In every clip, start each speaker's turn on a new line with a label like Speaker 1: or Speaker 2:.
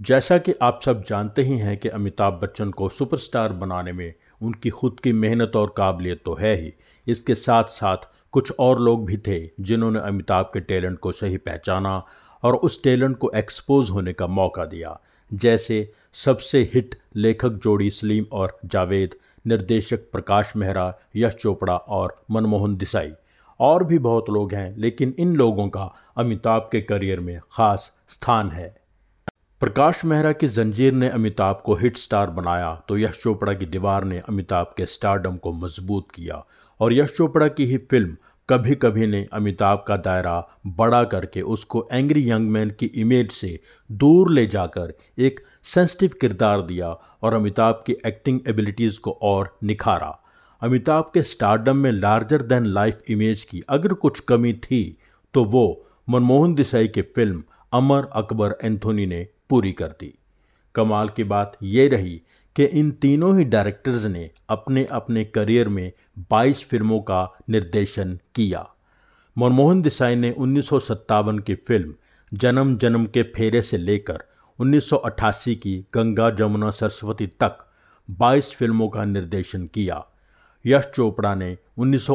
Speaker 1: जैसा कि आप सब जानते ही हैं कि अमिताभ बच्चन को सुपरस्टार बनाने में उनकी खुद की मेहनत और काबिलियत तो है ही। इसके साथ साथ कुछ और लोग भी थे जिन्होंने अमिताभ के टैलेंट को सही पहचाना और उस टैलेंट को एक्सपोज होने का मौका दिया। जैसे सबसे हिट लेखक जोड़ी सलीम और जावेद, निर्देशक प्रकाश मेहरा, यश चोपड़ा और मनमोहन देसाई। और भी बहुत लोग हैं, लेकिन इन लोगों का अमिताभ के करियर में ख़ास स्थान है। प्रकाश मेहरा की जंजीर ने अमिताभ को हिट स्टार बनाया तो यश चोपड़ा की दीवार ने अमिताभ के स्टारडम को मज़बूत किया। और यश चोपड़ा की ही फ़िल्म कभी कभी ने अमिताभ का दायरा बड़ा करके उसको एंग्री यंग मैन की इमेज से दूर ले जाकर एक सेंसिटिव किरदार दिया और अमिताभ की एक्टिंग एबिलिटीज़ को और निखारा। अमिताभ के स्टारडम में लार्जर देन लाइफ इमेज की अगर कुछ कमी थी तो वो मनमोहन देसाई की फ़िल्म अमर अकबर एंथोनी ने पूरी कर दी। कमाल की बात यह रही कि इन तीनों ही डायरेक्टर्स ने अपने अपने करियर में 22 फ़िल्मों का निर्देशन किया। मनमोहन देसाई ने उन्नीस सौ सत्तावन की फ़िल्म जन्म जन्म के फेरे से लेकर 1988 की गंगा जमुना सरस्वती तक 22 फ़िल्मों का निर्देशन किया। यश चोपड़ा ने उन्नीस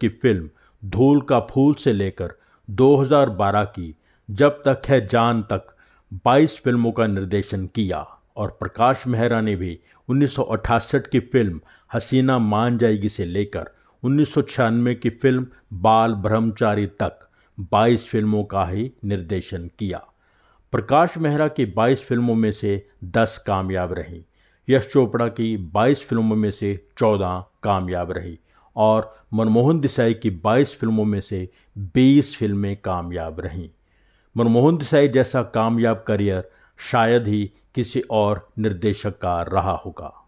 Speaker 1: की फ़िल्म धूल का फूल से लेकर 2012 की जब तक है जान तक 22 फ़िल्मों का निर्देशन किया और प्रकाश मेहरा ने भी उन्नीस की फ़िल्म हसीना मान जाएगी से लेकर उन्नीस सौ छियानवे की फ़िल्म बाल ब्रह्मचारी तक 22 फ़िल्मों का ही निर्देशन किया। प्रकाश मेहरा की 22 फ़िल्मों में से 10 कामयाब रहीं। यश चोपड़ा की 22 फ़िल्मों में से 14 कामयाब रही और मनमोहन देसाई की 22 फ़िल्मों में से 20 फ़िल्में कामयाब रहीं। मनमोहन देसाई जैसा कामयाब करियर शायद ही किसी और निर्देशक का रहा होगा।